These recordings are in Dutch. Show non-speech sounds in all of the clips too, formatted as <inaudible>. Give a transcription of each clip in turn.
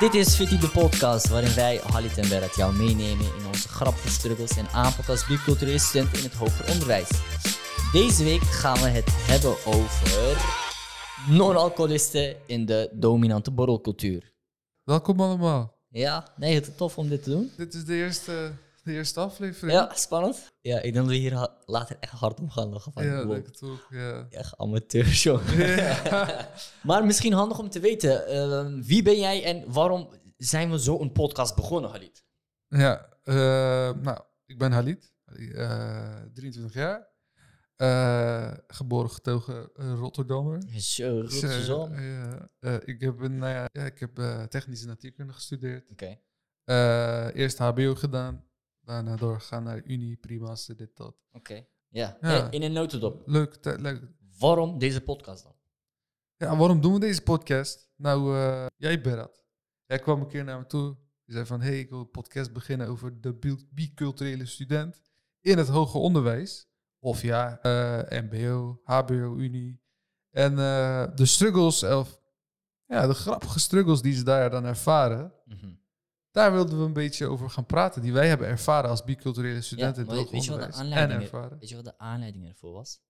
Dit is Fitty de podcast, waarin wij, Halit en Berat, jou meenemen in onze grappige struggles en aanpak als biculturele student in het hoger onderwijs. Deze week gaan we het hebben over non-alcoholisten in de dominante borrelcultuur. Welkom allemaal. Ja, nee, het is tof om dit te doen. Dit is de eerste, de eerste aflevering. Ja, spannend. Ja, ik denk dat we hier ha- later echt hard om gaan lachen. Van, ja wow, denk het ook. Ja. echt amateur, jongen. <laughs> maar misschien handig om te weten, eh, wie ben jij en waarom zijn we zo een podcast begonnen, Halit? ja eh, nou, ik ben Halid, eh 23 jaar. Eh, geboren getogen eh, Rotterdammer. Zo, goed zo. Oké. ja, eh, ik heb, een, nou ja, ik heb eh, technische natuurkunde gestudeerd. Eh, eerst HBO gedaan. Daarna doorgegaan naar Unie, Primaster, dit, dat. Oké. Ja. Ja. In een notendop. Leuk, leuk. Waarom deze podcast dan? Ja, waarom doen we deze podcast? Nou, eh, jij Berat. Jij kwam een keer naar me toe. Je zei van, hey, ik wil een podcast beginnen over de bi- biculturele student in het hoger onderwijs. Of ja, eh, mbo, hbo, unie. En eh, de struggles, of ja, de grappige struggles die ze daar dan ervaren. Mhm. Daar wilden we een beetje over gaan praten, die wij hebben ervaren als biculturele studenten het weet je wat de aanleiding ervaren. Weet je wat de aanleiding ervoor was?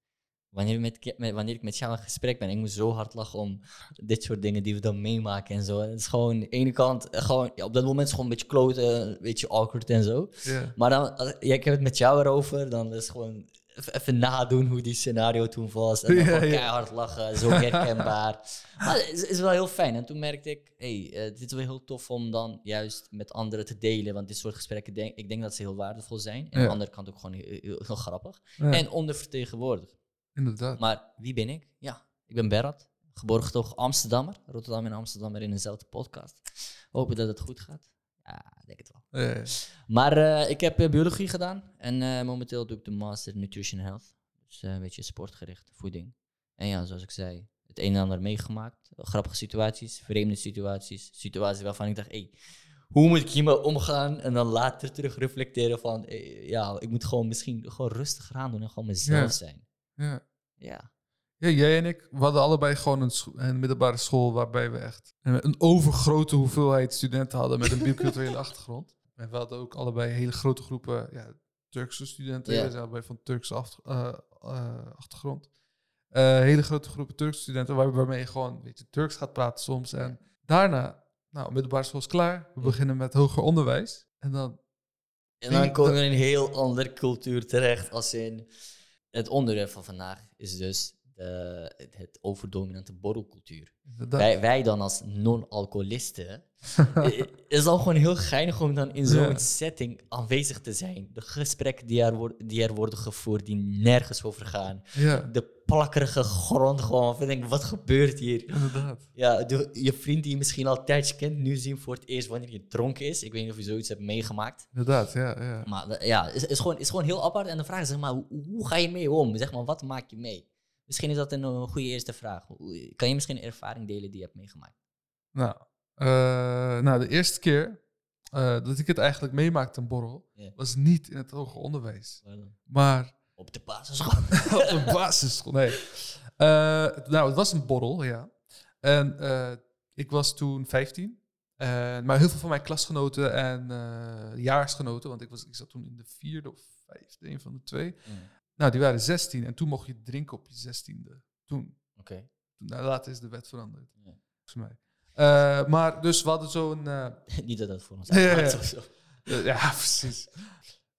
Wanneer, ik met, met- wanneer ik met jou in gesprek ben, ik moet zo hard lachen om dit soort dingen die we dan meemaken en zo. Het is gewoon, aan de ene kant, eh, gewoon, ja, op dat moment is het gewoon een beetje kloten, een beetje awkward en zo. Ja. Maar dan, ja, ik heb het met jou erover, dan is het gewoon even, nadoen hoe die scenario toen was. En <laughs> dan Ja, gewoon ja. keihard lachen, zo herkenbaar. <laughs> maar het is, is wel heel fijn. En toen merkte ik, hey, eh, dit is wel heel tof om dan juist met anderen te delen. Want dit soort gesprekken, denk, ik denk dat ze heel waardevol zijn. En aan de andere kant ook gewoon heel, heel, heel grappig. En ondervertegenwoordigd. inderdaad. Maar wie ben ik? Ja, ik ben Berat. Geboren getogen Amsterdammer. Rotterdam en Amsterdammer in dezelfde podcast. Hopen dat het goed gaat. Ja, ik denk het wel. Ja. Maar eh, ik heb eh, biologie gedaan en eh, momenteel doe ik de Master Nutrition Health. Dus een beetje sportgericht, voeding. En ja, zoals ik zei, het een en ander meegemaakt. Grappige situaties, vreemde situaties. Situaties waarvan ik dacht, hey, hoe moet ik hiermee omgaan? En dan later terug reflecteren van, ja, ik moet gewoon misschien gewoon rustig aan doen en gewoon mezelf Ja. zijn. ja. Ja. Ja, jij en ik, we hadden allebei gewoon een, middelbare school waarbij we echt een, een overgrote hoeveelheid studenten hadden met een biculturele <laughs> achtergrond. En we hadden ook allebei hele grote groepen ja, Turkse studenten. Ja. We zijn allebei van Turkse eh, eh, achtergrond. Eh, hele grote groepen Turkse studenten waar, waarmee je gewoon een beetje Turks gaat praten soms. En daarna, nou, middelbare school is klaar. We beginnen met hoger onderwijs. En dan, En dan komen we in een heel andere cultuur terecht. Als in het onderwerp van vandaag is dus de, het, overdominante borrelcultuur. Wij, wij dan als non-alcoholisten. <laughs> eh, is al gewoon heel geinig om dan in zo'n Ja. setting aanwezig te zijn. De gesprekken die er, wor- die er worden gevoerd, die nergens over gaan. ja, De plakkerige grond gewoon. van, Ik denk, wat gebeurt hier? inderdaad. Ja, de, je vriend die je misschien al tijdje kent, nu zien voor het eerst wanneer je dronken is. Ik weet niet of je zoiets hebt meegemaakt. Inderdaad, ja, ja. Maar dat- ja, is, is, gewoon, is gewoon heel apart. En de vraag is, zeg maar, hoe, hoe ga je mee om? Zeg maar, wat maak je mee? Misschien is dat een, goede eerste vraag. Kan je misschien een ervaring delen die je hebt meegemaakt? Nou, eh, nou, de eerste keer eh, dat ik het eigenlijk meemaakte, een borrel, was niet in het hoger onderwijs. Maar Op de basisschool. <laughs> op de basisschool, nee. Eh, nou, het was een borrel, ja. En ik was toen 15. En maar heel veel van mijn klasgenoten en eh jaarsgenoten, want ik, was, ik zat toen in de vierde of vijfde, een van de twee. Nou, die waren 16 en toen mocht je drinken op je zestiende. Toen. Oké. nou, later is de wet veranderd, Ja. volgens mij. Eh, maar dus we hadden zo'n... eh, <laughs> niet dat dat voor ons uitmaakt of zo. Ja, <laughs> precies.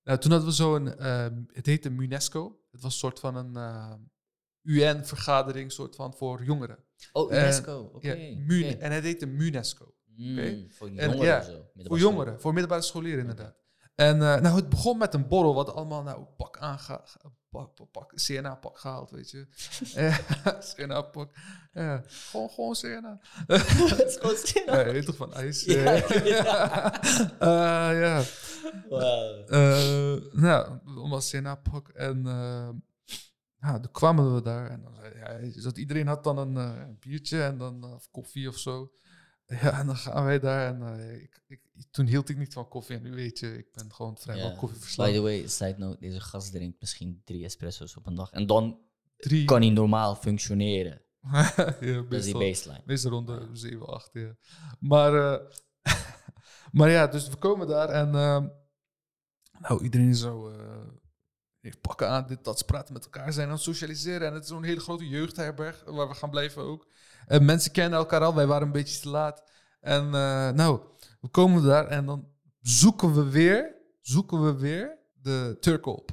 Nou, toen hadden we zo'n, ehm, het heette UNESCO. Het was een soort van een eh, UN-vergadering, soort van voor jongeren. Oh, UNESCO. Oké. Ja. En het heette UNESCO. Mm. Voor En jongeren ja, of zo. Voor jongeren, voor middelbare scholieren inderdaad. En eh, nou, het begon met een borrel, wat allemaal nou pak aanga, pak, pak, pak, CNA-pak gehaald, weet je. <laughs> Eh, <laughs> CNA-pak. Ja, gewoon, gewoon CNA. <laughs> Het is gewoon. Ja, toch van ijs? Ja, eh. ja. Eh, nou, om als CNA-pak. En ja, toen kwamen we daar. En dan, ja, dat iedereen had dan een, een biertje en dan of koffie of zo. Ja, en dan gaan wij daar. En eh, ik, ik, toen hield ik niet van koffie. En nu weet je, ik ben gewoon vrijwel Ja. koffie By the way, side note, deze gast drinkt misschien drie espresso's op een dag. En dan Drie. kan hij normaal functioneren. <laughs> ja, Dat is die baseline. meestal rond de 7, 8. Ja. Maar, eh, <laughs> Maar ja, dus we komen daar en ehm, nou, iedereen is zo eh, heeft pakken aan, dit, dat, ze praten met elkaar, zijn aan het socialiseren. En het is zo'n hele grote jeugdherberg waar we gaan blijven ook. En mensen kennen elkaar al, wij waren een beetje te laat. En eh, nou, we komen daar en dan zoeken we weer, zoeken we weer de Turk op.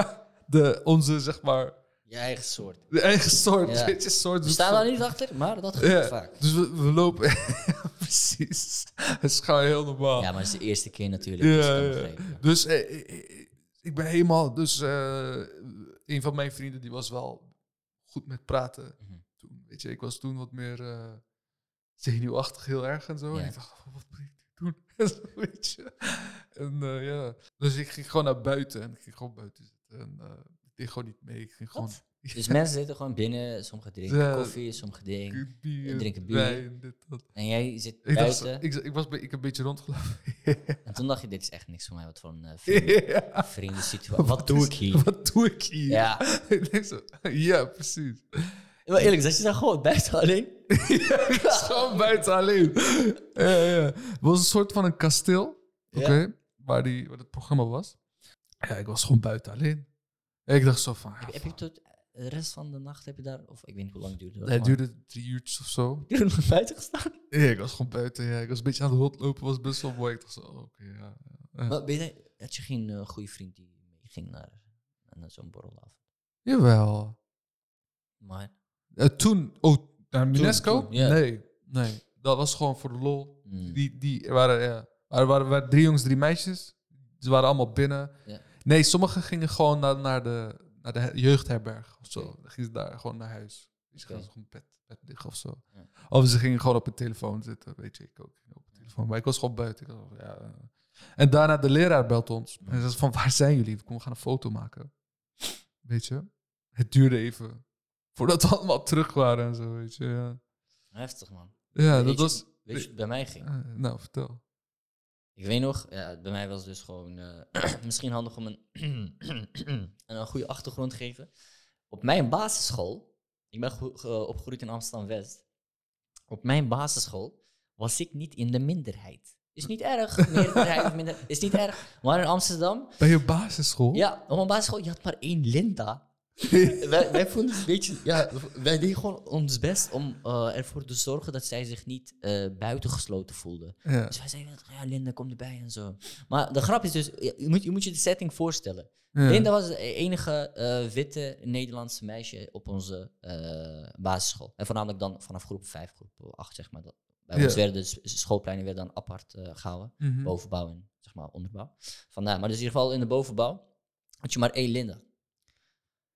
<laughs> de, onze, zeg maar, Je eigen soort. de eigen soort, Ja. soort. We staan daar niet achter, maar dat gebeurt Ja, vaak. Dus we, we lopen, <laughs> precies. Het is gewoon heel normaal. Ja, maar het is de eerste keer natuurlijk. Ja, dus ik ja. Dus eh, eh, ik ben helemaal. Dus eh, een van mijn vrienden die was wel goed met praten. Mhm. Toen, weet je, ik was toen wat meer eh, zenuwachtig, heel erg en zo. Ja. En ik dacht, wat moet ik nu doen? <laughs> En zo, weet je. En eh, ja, dus ik ging gewoon naar buiten en ik ging gewoon buiten zitten. En ik deed gewoon niet mee. Ik ging gewoon. <laughs> Dus mensen zitten gewoon binnen, sommigen drinken Ja. koffie, sommigen drinken. bier, drinken bier. wijn, dit, dat. En jij zit Ik, dacht, buiten. ik, ik, was, ik een beetje rondgelopen. <laughs> En toen dacht je, dit is echt niks voor mij. Wat voor een uh, <laughs> vrienden, ja. vrienden situatie. Wat doe is- ik hier? Wat doe ik hier? Ja. Ik denk zo, ja, precies. Maar eerlijk, zat je daar gewoon buiten alleen? ja, ik was gewoon buiten alleen. Ja, ja. Het was een soort van een kasteel, oké, waar, die, waar het programma was. Ja, ik was gewoon buiten alleen. En ik dacht zo van, ja, heb je tot de rest van de nacht, heb je daar, of ik weet niet hoe lang duurde. het duurde drie uurtjes of zo. <laughs> Je nog buiten gestaan? Ja, ik was gewoon buiten, ja. Ik was een beetje aan het rondlopen, was best wel mooi. Ik dacht zo, oh, oké, ja. ja. Maar ben je, had je geen eh, goede vriend die meeging naar, naar zo'n borrelavond? Jawel. Maar, Eh, toen, oh, naar toen, ja. Nee, nee. Dat was gewoon voor de lol. mm, Die, die waren, ja. Er waren, waren drie jongens, drie meisjes. Ze waren allemaal binnen. Nee, sommigen gingen gewoon naar, naar, de, naar de he- jeugdherberg of zo. Dan gingen ze daar gewoon naar huis. Dus ze gewoon bed, bed liggen of zo. Ja. Of ze gingen gewoon op een telefoon zitten, weet je. Ik ook ging op een telefoon. Maar ik was gewoon buiten. Ik ja. En daarna de leraar belt ons. En hij zegt van, waar zijn jullie? Kom, we gaan een foto maken. Weet je. Het duurde even voordat we <laughs> allemaal terug waren en zo, weet je. Ja, heftig man. ja Weet dat je- was... Weet je bij mij ging? eh, nou, vertel. Ik weet nog, ja, bij mij was het dus gewoon eh, <clears throat> misschien handig om een, <clears throat> een goede achtergrond te geven. Op mijn basisschool, ik ben ge- ge- opgegroeid in Amsterdam-West. Op mijn basisschool was ik niet in de minderheid. Is niet erg, <laughs> meerderheid of minder, is niet erg. Maar in Amsterdam, Bij je basisschool? ja, op mijn basisschool, je had maar één Linda. <laughs> wij, wij vonden het een beetje, ja, wij deden gewoon ons best om eh, ervoor te zorgen dat zij zich niet eh, buitengesloten voelde. Ja. Dus wij zeiden, ja, Linda, kom erbij en zo. Maar de grap is dus, je moet je, moet je de setting voorstellen. Ja. Linda was het enige eh, witte Nederlandse meisje op onze basisschool. En voornamelijk dan vanaf groep 5, groep 8, zeg maar. Dat, bij Ja. ons werden de schoolpleinen werden dan apart eh, gehouden. Mhm. Bovenbouw en zeg maar onderbouw. Vandaar. Maar dus in ieder geval in de bovenbouw had je maar één Linda.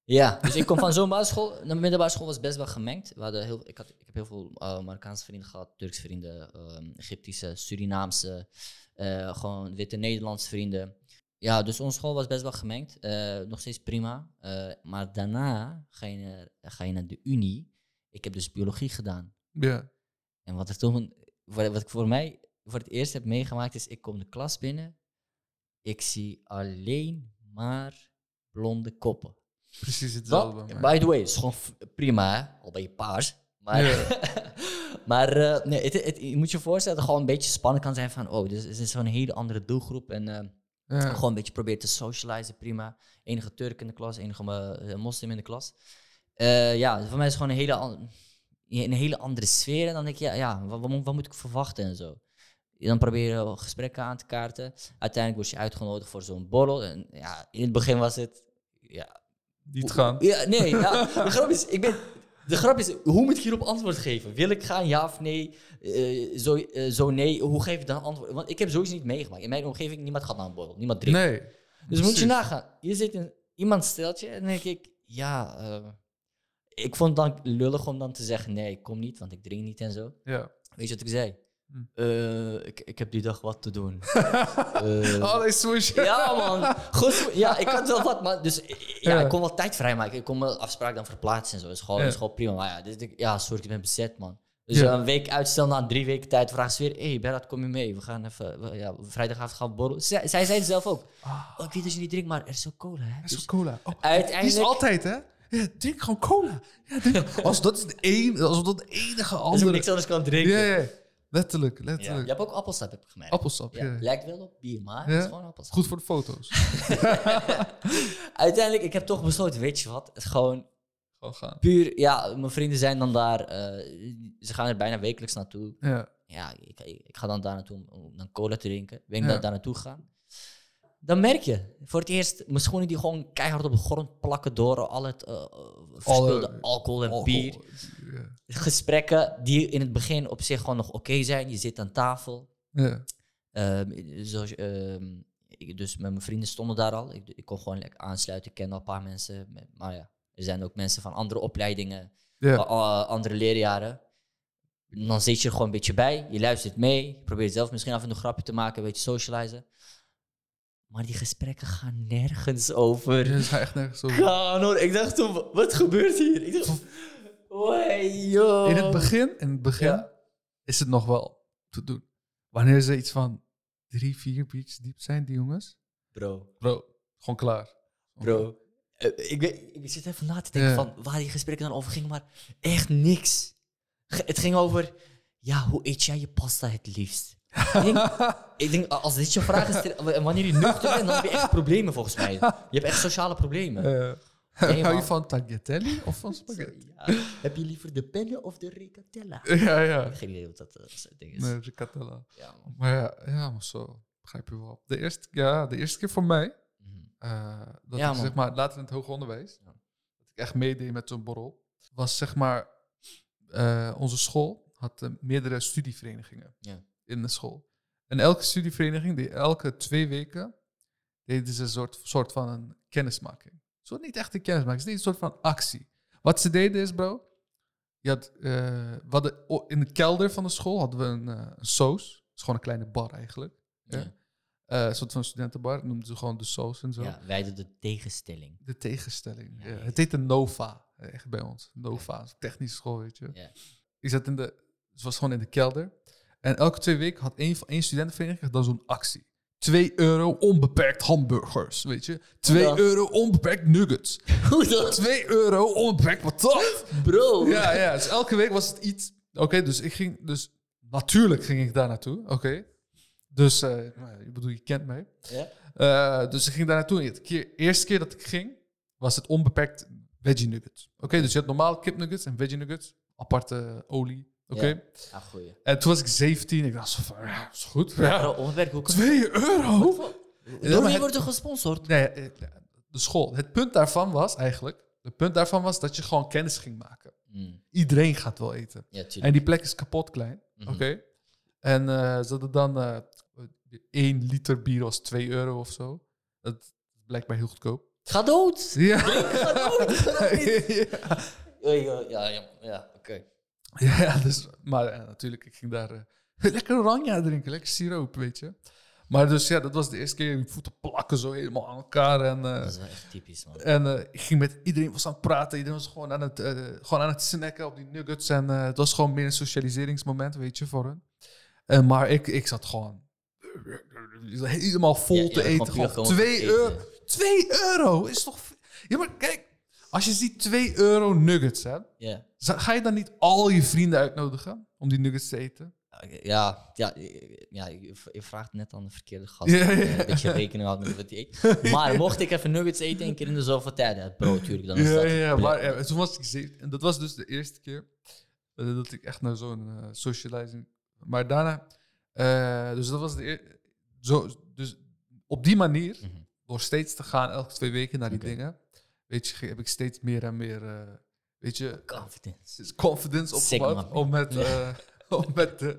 Ja, dus ik kom van zo'n basisschool. De middelbare school was best wel gemengd. We hadden heel, ik, had, ik heb heel veel eh, Marokkaanse vrienden gehad, Turkse vrienden, ehm, Egyptische, Surinaamse, eh, gewoon witte Nederlandse vrienden. Ja, dus onze school was best wel gemengd. Eh, nog steeds prima. Eh, maar daarna ga je, naar, ga je naar de Unie. Ik heb dus biologie gedaan. Ja. En wat, er toen, wat wat ik voor mij voor het eerst heb meegemaakt is, ik kom de klas binnen. Ik zie alleen maar blonde koppen. Precies hetzelfde by the way, is gewoon prima, hè? al ben je paars. Maar, Ja. <laughs> maar eh, nee, het, het- je moet je voorstellen dat het gewoon een beetje spannend kan zijn van, oh, dit is, is zo'n hele andere doelgroep. En eh, Ja. gewoon een beetje proberen te socializen, prima. Enige Turk in de klas, enige eh, moslim in de klas. Ja, voor mij is het gewoon een hele, een hele andere sfeer. En dan denk je, ja, ja wat, wat, moet- wat moet ik verwachten en zo. Dan probeer je gesprekken aan te kaarten. Uiteindelijk word je uitgenodigd voor zo'n borrel. En ja, in het begin was het, ja, Niet gaan. ja, nee, ja. De grap is, ik ben, de grap is, hoe moet ik hierop antwoord geven? Wil ik gaan, ja of nee? Eh, zo, eh, zo nee, hoe geef ik dan antwoord? Want ik heb sowieso niet meegemaakt. In mijn omgeving, niemand gaat naar een borrel, niemand drinkt. Nee. dus moet je nagaan. Je zit in iemands steltje en dan denk ik, ja... eh, ik vond het dan lullig om dan te zeggen, nee, ik kom niet, want ik drink niet en zo. Ja. Weet je wat ik zei? Eh, ik, ik heb die dag wat te doen. <laughs> Eh, Oh, nee, swoosh. ja, man. Goed, ja, ik had wel wat, maar dus ja, Ja. ik kon wel tijd vrijmaken. Ik kon mijn afspraak dan verplaatsen en zo. Dat is gewoon, Ja. is gewoon prima. Maar ja, ik, ja, sorry, ik ben bezet, man. Dus Ja. eh, een week uitstel na drie weken tijd vragen ze weer: Hé, hey, Berat, kom je mee? We gaan even, we- ja, vrijdagavond gaan borrelen. Zij, zij zei het zelf ook: Ah, Oh, ik weet dat je niet drinkt, maar er is ook cola, hè? dat is Dus cola. Oh, uiteindelijk. is altijd, hè? Ja, drink gewoon cola. Ja, drink. <laughs> Als dat is de een, als dat de enige Als ik andere... niks anders kan drinken. Ja, ja. Letterlijk, Ja. letterlijk. Je hebt ook appelsap, heb ik gemerkt. Appelsap, Ja, ja. Lijkt wel op bier, maar Ja? het is gewoon appelsap. Goed voor de foto's. <laughs> Uiteindelijk, ik heb toch besloten, weet je wat? Het is gewoon Gewoon gaan. puur, ja, mijn vrienden zijn dan daar, eh, ze gaan er bijna wekelijks naartoe. Ja. Ja, ik, ik, ga dan daar naartoe om, om dan cola te drinken. Ben ik daar, daar naartoe gaan. Dan merk je, voor het eerst, mijn schoenen die gewoon keihard op de grond plakken door al het eh, verspilde alcohol en Alcohol. bier. Ja. Gesprekken die in het begin op zich gewoon nog oké zijn. Je zit aan tafel. Ja. Ehm, zoals, ehm, ik, dus met mijn vrienden stonden daar al. Ik, ik kon gewoon lekker aansluiten. Ik ken al een paar mensen. Maar ja, er zijn ook mensen van andere opleidingen, Ja. a- andere leerjaren. Dan zit je er gewoon een beetje bij. Je luistert mee. Je probeert zelf misschien af en toe een grapje te maken, een beetje socializen. Maar die gesprekken gaan nergens over. Ja, gaat echt nergens over. Kanon. Ik dacht toen, wat gebeurt hier? Ik dacht, Wee. In het begin, in het begin Ja. is het nog wel te doen. Wanneer ze iets van drie, vier biertjes diep zijn, die jongens. Bro, Bro, gewoon klaar. bro. Eh, ik, weet, ik zit even na te denken van waar die gesprekken dan over gingen, maar echt niks. Het ging over, ja, hoe eet jij je pasta het liefst? Ik, denk, ik denk, als dit je vraag is, en wanneer je nuchter bent, dan heb je echt problemen volgens mij. Je hebt echt sociale problemen. Nee, <laughs> hou je van tagliatelle of van spaghetti? Ja. Heb je liever de penne of de ricatella? <laughs> Ja, ja. Geen idee wat dat, eh, dat ding is. Nee, ricotta. Ja, man. Maar ja, ja, maar zo. Begrijp je wel. De eerste, ja, de eerste keer voor mij, Mhm. eh, dat Ja, ik zeg maar later in het hoger onderwijs, dat ik echt meedeed met zo'n borrel, was zeg maar, onze school had meerdere studieverenigingen Ja. In de school. En elke studievereniging, die elke twee weken, deden ze een soort, soort van een kennismaking. Zo niet echt een kennismaking, ze deden een soort van actie. Wat ze deden is, bro, je had, eh, o- in de kelder van de school hadden we een, een soos. Het is gewoon een kleine bar eigenlijk. Ja. Ja. Eh, een soort van studentenbar, noemden ze gewoon de soos en zo. Ja, wij doen de tegenstelling. De tegenstelling. Ja, Ja. Het heette Nova, echt bij ons. Nova, technische school, weet je. Ja. Ik zat in de, het was gewoon in de kelder. En elke twee weken had één, van- één studentenvereniging dan zo'n actie. 2 euro onbeperkt hamburgers, weet je. 2 dan? euro onbeperkt nuggets. <laughs> Hoe dan? 2 euro onbeperkt patat. Bro! Ja, ja. Dus elke week was het iets. Oké, dus ik ging. Dus natuurlijk ging ik daar naartoe. Oké. Dus, eh, nou, ik bedoel, je kent mij. Ja? Eh, dus ik ging daar naartoe. De keer, eerste keer dat ik ging, was het onbeperkt veggie nuggets. Oké, dus je hebt normale kipnuggets en veggie nuggets. Aparte olie. Oké. Ja. Ah, goeie. En toen was ik 17. Ik dacht zo van, ja, is goed. Ja. Kan 2 euro? Door wie wordt er gesponsord? Nee, eh, de school. Het punt daarvan was eigenlijk... Het punt daarvan was dat je gewoon kennis ging maken. Mm, Iedereen gaat wel eten. ja. En die plek is kapot klein. Mhm. Oké. En eh ze hadden dan eh 1 liter bier was 2 euro of zo. Dat is blijkbaar heel goedkoop. Ga dood! Ja. Ga dood! <laughs> Ga dood! ja. Ja, ja, ja, ja, ja oké. Ja, dus, maar eh, natuurlijk, ik ging daar eh, <laughs> lekker oranje drinken, lekker siroop, weet je. Maar dus ja, dat was de eerste keer. Mijn voeten plakken zo helemaal aan elkaar. En, eh, Dat is wel echt typisch, man. en ik ging met iedereen was aan het praten. Iedereen was gewoon aan het, gewoon aan het snacken op die nuggets. En het was gewoon meer een socialiseringsmoment, weet je, voor. En maar ik, ik zat gewoon helemaal vol Ja, je te eten. gewoon puur Gewoon gewoon 2 eten. euro. 2 euro is toch... Ja, maar kijk. Als je ziet 2 euro nuggets. Ja. za- Ga je dan niet al je vrienden uitnodigen om die nuggets te eten? Ja, ja, ja, je je vraagt net aan de verkeerde gast. <laughs> Ja, ja, die ja. Een beetje rekening houdt met wat hij eet. <laughs> Maar mocht ik even nuggets eten, een keer in de zoveel tijd, ja, bro, tuurlijk, dan is dat... ja, ja, maar toen was ik. En dat was dus de eerste keer eh, dat ik echt naar zo'n eh, socializing... Maar daarna... eh, dus dat was de eer- zo, Dus op die manier, Mhm. door steeds te gaan elke twee weken naar die dingen... Weet je, heb ik steeds meer en meer... eh, weet je, Confidence. confidence Sigma. opgebouwd om met, eh, om met de,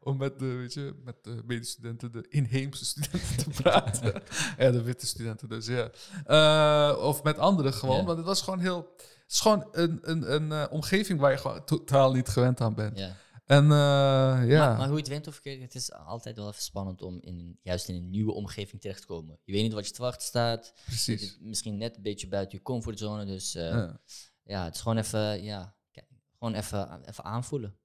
om met de, weet je, met de medestudenten, de inheemse studenten te <laughs> praten. ja, de witte studenten dus, ja. Eh, of met anderen gewoon, want het was gewoon heel, het is gewoon een, een, een omgeving waar je gewoon totaal niet gewend aan bent. En eh, ja, Maar, maar hoe je het went of verkeerd, het is altijd wel even spannend om in, juist in een nieuwe omgeving terecht te komen. Je weet niet wat je te wachten staat. Precies. misschien net een beetje buiten je comfortzone. Dus eh, Ja, ja, het is gewoon even, ja, gewoon even, even aanvoelen.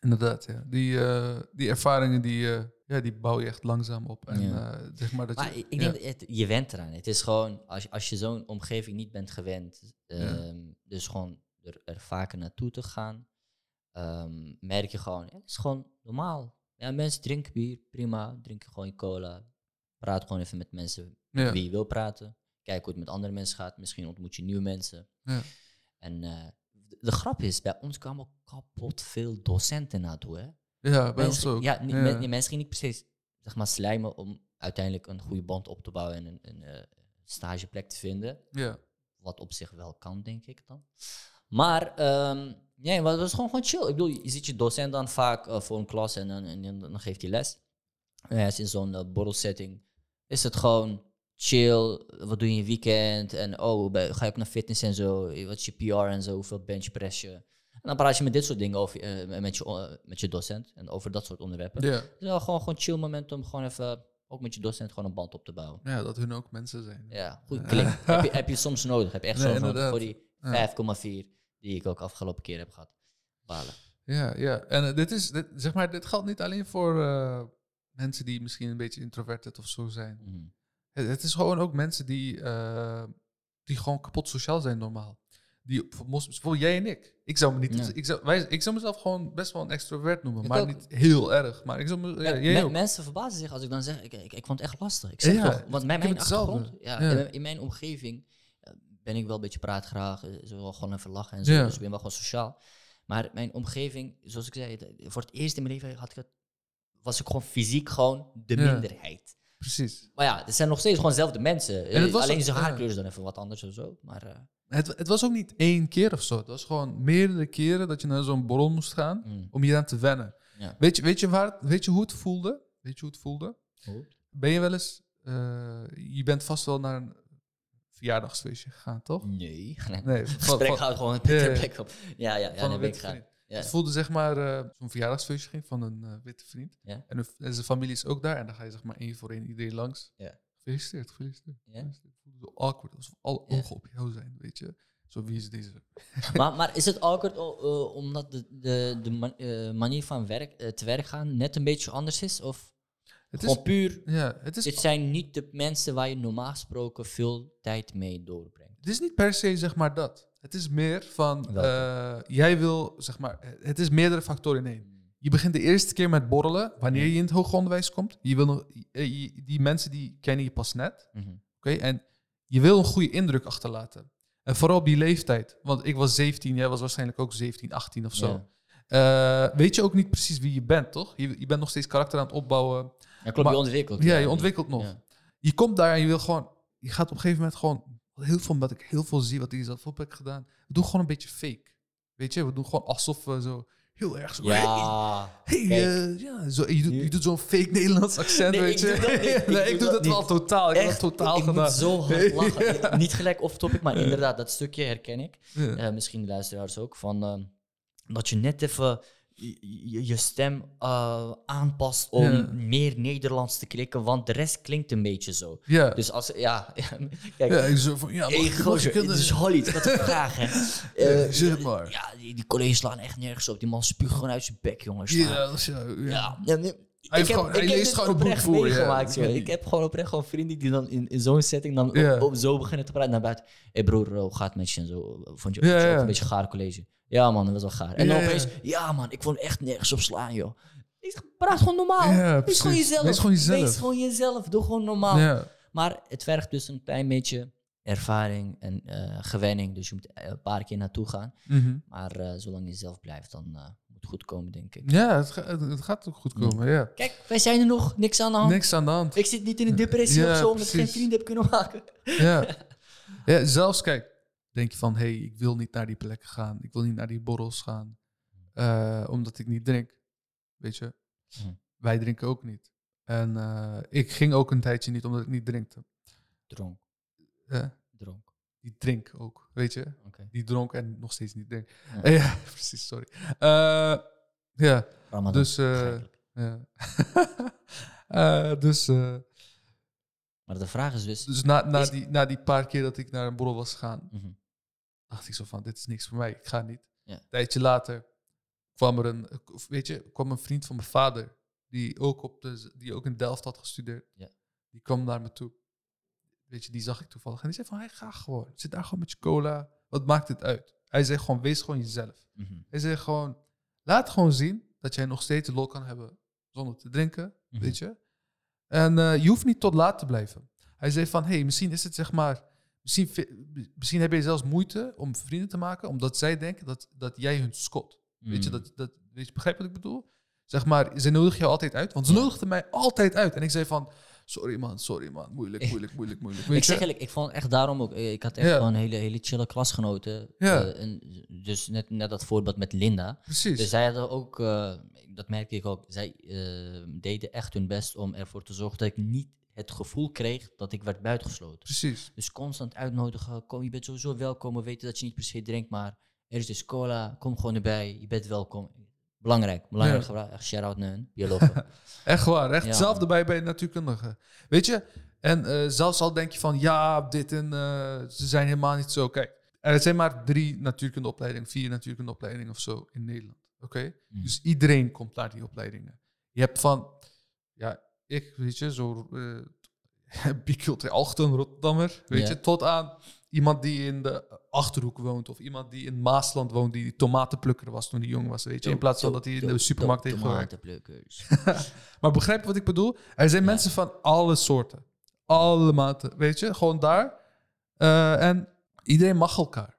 inderdaad, ja. Die, eh, die ervaringen, die, ja, die bouw je echt langzaam op. En Ja. zeg maar dat Maar je... ik, ja. denk, dat het, je went eraan. Het is gewoon, als, je- als je zo'n omgeving niet bent gewend, ehm, dus gewoon er, er vaker naartoe te gaan. Ehm, merk je gewoon, ja, het is gewoon normaal. Ja, mensen drinken bier, prima. Drinken gewoon je cola. Praat gewoon even met mensen Ja. wie je wil praten. Kijk hoe het met andere mensen gaat. Misschien ontmoet je nieuwe mensen. Ja. En eh, de, de grap is, bij ons kwamen kapot veel docenten naartoe. Hè? Ja, bij ons Mensen- ook. Ja, niet, Ja. men- mensen gingen niet precies zeg maar, slijmen om uiteindelijk een goede band op te bouwen en een, een eh, stageplek te vinden. Ja. Wat op zich wel kan, denk ik dan. Maar ehm nee, het was gewoon, gewoon chill. Ik bedoel, je ziet je docent dan vaak eh, voor een klas en, dan- en, dan- dan geeft hij les. En ja, in zo'n eh, borrelsetting is het gewoon chill. Wat doe je in je weekend? En oh, ga je ook naar fitness en zo? Wat is je PR en zo? Hoeveel benchpress je? En dan praat je met dit soort dingen over, eh, met, je, eh, met je docent en over dat soort onderwerpen. Ja. Het is wel gewoon, gewoon chill moment om gewoon even, ook met je docent, gewoon een band op te bouwen. ja, dat hun ook mensen zijn. Ja, goed klik. <laughs> heb, je, heb je soms nodig. Heb je echt Nee, nodig inderdaad. voor die Ja. 5,4 die ik ook afgelopen keer heb gehad. Balen. Ja, ja. En eh, dit is, dit, zeg maar, dit geldt niet alleen voor eh, mensen die misschien een beetje introverted of zo zijn. Mhm. Het, het is gewoon ook mensen die, eh, die gewoon kapot sociaal zijn normaal. Die, bijvoorbeeld bijvoorbeeld jij en ik. Ik zou, me niet, Ja. ik, zou, wij, ik zou mezelf gewoon best wel een extrovert noemen. Ik maar ook. niet heel erg. Maar ik zou me, ja, me- mensen verbazen zich als ik dan zeg, ik, ik, ik vond het echt lastig. Ik zeg toch, want mijn hetzelfde. achtergrond. In, in mijn omgeving ben ik wel een beetje praatgraag, eh, zo wel gewoon even lachen en zo, Ja. dus ik ben wel gewoon sociaal. Maar mijn omgeving, zoals ik zei, voor het eerst in mijn leven had ik het, was ik gewoon fysiek gewoon de Ja. minderheid. Precies. Maar ja, het zijn nog steeds gewoon dezelfde mensen. En het was Alleen ook- zijn haarkleur is dan even wat anders of zo. Maar eh, Het, het was ook niet één keer of zo. Het was gewoon meerdere keren dat je naar zo'n borrel moest gaan mm. om hier aan te wennen. Ja. Weet, je, weet, je waar, weet je hoe het voelde? Weet je hoe het voelde? Ben je wel eens... eh, je bent vast wel naar een verjaardagsfeestje gegaan, toch? Nee. <laughs> Nee, Het gesprek gaat gewoon Ja, ter ja. plek op. Ja, ja, ja, van nee, een ik gaan. Ja. Het voelde zeg maar eh, zo'n verjaardagsfeestje ging van een eh, witte vriend. Ja. En, en zijn familie is ook daar. En dan ga je zeg maar één voor één iedereen langs. Ja. Gefeliciteerd, gefeliciteerd. Ja. Het voelde zo awkward. Alsof alle Ja. ogen op jou zijn, weet je. Zo, wie is deze? <laughs> maar, maar is het awkward eh, omdat de, de, de man- manier van werk, te werk gaan net een beetje anders is? Of Het is, puur, ja, het is, dit zijn niet de mensen waar je normaal gesproken veel tijd mee doorbrengt. het is niet per se zeg maar dat. Het is meer van, eh, jij wil, zeg maar, het is meerdere factoren in één. Je begint de eerste keer met borrelen, wanneer je in het hoger onderwijs komt. Je wil nog, eh, je- die mensen die kennen je pas net. Mhm. Oké, en je wil een goede indruk achterlaten. En vooral op die leeftijd. Want ik was 17, jij was waarschijnlijk ook 17, 18 of zo. Ja. Eh, weet je ook niet precies wie je bent, toch? Je, je bent nog steeds karakter aan het opbouwen. Ja, klopt, Maar- je ontwikkelt. Ja, je ontwikkelt nog. ja. Je komt daar en je wil gewoon... Je gaat op een gegeven moment gewoon... Heel veel, omdat ik heel veel zie wat ik zelf op heb gedaan. We doen gewoon een beetje fake. Weet je, we doen gewoon alsof we zo heel erg zo... Ja. Hey, eh, ja, zo, je doet, Nu- je doet zo'n fake Nederlands accent, Nee, weet ik je. doe dat niet. Ik <laughs> nee, ik doe dat dat wel totaal. Ik heb dat totaal ik gedaan. moet zo hard lachen. <laughs> Niet gelijk off-topic, maar inderdaad, dat stukje herken ik. Ja. Eh, misschien de luisteraars ook. Van, eh, dat je net even je, stem eh, aanpast om Ja. meer Nederlands te klikken, want de rest klinkt een beetje zo. Ja. Dus als, ja, <laughs> kijk, ja, ik zo van, ja, hey, gozer, dit is Holly, had een vraag, hè. <laughs> Ja, Eh, zeg maar. Ja, die, die collega's slaan echt nergens op. Die man spuugt gewoon uit zijn bek, jongens. Ja, dat is- ja, ja. Hij ik heb, gewoon- ik heb leest gewoon boek oprecht voor, meegemaakt. Ja. Ik heb gewoon oprecht gewoon vrienden die dan in, in zo'n setting dan op, op zo beginnen te praten naar buiten. Hé hey broer, hoe gaat het met je en zo? Vond je, Ja, vond je ook een beetje gaar college? Ja man, dat was wel gaar. En dan opeens, ja man, ik vond echt nergens op slaan, joh. Ik zeg, praat gewoon normaal. Wees gewoon jezelf. Wees gewoon jezelf. Wees gewoon jezelf. Doe gewoon normaal. Maar het vergt dus een klein beetje ervaring en eh, gewenning. Dus je moet er een paar keer naartoe gaan. Mhm. Maar eh, zolang je zelf blijft, dan eh, moet het goed komen, denk ik. Ja, het, ga- het, gaat ook goed komen, ja. Kijk, wij zijn er nog. Niks aan de hand. Niks aan de hand. Ik zit niet in een depressie Ja, of zo, omdat ik geen vrienden heb kunnen maken. Ja. <laughs> ja, zelfs kijk, denk je van, hé, hey, ik wil niet naar die plekken gaan. Ik wil niet naar die borrels gaan. eh, omdat ik niet drink. Weet je, Hm. wij drinken ook niet. En eh, ik ging ook een tijdje niet omdat ik niet drinkte. Dronk, Eh, dronk. die drink ook, weet je. Die dronk en nog steeds niet drink. Ja. <laughs> Ja, precies, sorry. Eh, ja, Ramadan. dus... eh, ja. <laughs> Eh, dus Maar de vraag is dus... dus na, na, Is- die, na die paar keer dat ik naar een borrel was gegaan, Mhm. dacht ik zo van, dit is niks voor mij, ik ga niet. Ja. Een tijdje later kwam er een, weet je, kwam een vriend van mijn vader, die ook, op de, die ook in Delft had gestudeerd. Ja. Die kwam naar me toe. Weet je, die zag ik toevallig. En die zei van, hey, ga gewoon. Zit daar gewoon met je cola. Wat maakt het uit? Hij zei gewoon, wees gewoon jezelf. Mhm. Hij zei gewoon, Laat gewoon zien dat jij nog steeds lol kan hebben zonder te drinken, Mhm. weet je. En eh, je hoeft niet tot laat te blijven. Hij zei van, hey, misschien is het zeg maar... Misschien, misschien heb je zelfs moeite om vrienden te maken... omdat zij denken dat, dat jij hun scot. Weet je, Mm. dat, dat, weet je, begrijp wat ik bedoel? Zeg maar, ze nodigen jou altijd uit. Want ze nodigden mij altijd uit. En ik zei van, sorry man, sorry man. Moeilijk, <laughs> moeilijk, moeilijk, moeilijk. Ik zeg je? eerlijk, ik vond echt daarom ook. eh, Ik had echt Ja. gewoon hele, hele chille klasgenoten. Ja. Eh, en dus net, net dat voorbeeld met Linda. Precies. Dus zij hadden ook, eh, dat merkte ik ook, zij deden echt hun best om ervoor te zorgen dat ik niet het gevoel kreeg dat ik werd buitengesloten. Precies. Dus constant uitnodigen, kom, je bent sowieso welkom, we weten dat je niet per se drinkt, maar er is dus cola, kom gewoon erbij, je bent welkom. Belangrijk, belangrijk Ja. echt shout-out naar hun, biologen. Echt waar, echt Ja, hetzelfde bij, bij natuurkundigen. Weet je, en eh, zelfs al denk je van ja, dit en eh, ze zijn helemaal niet zo. Kijk, er zijn maar drie natuurkundeopleidingen, vier natuurkundeopleidingen of zo in Nederland. Oké? Mm. Dus iedereen komt naar die opleidingen. Je hebt van, ja, ik, weet je, zo eh <laughs> bicultureel Alchten, Rotterdammer, weet je, tot aan iemand die in de Achterhoek woont of iemand die in Maasland woont, die tomatenplukker was toen hij jong was, weet je, in plaats van dat hij in de supermarkt heeft gewerkt. Tomatenplukkers. <laughs> Maar begrijp wat ik bedoel? Er zijn Ja. mensen van alle soorten. Alle maten, weet je? Gewoon daar. Eh, en iedereen mag elkaar.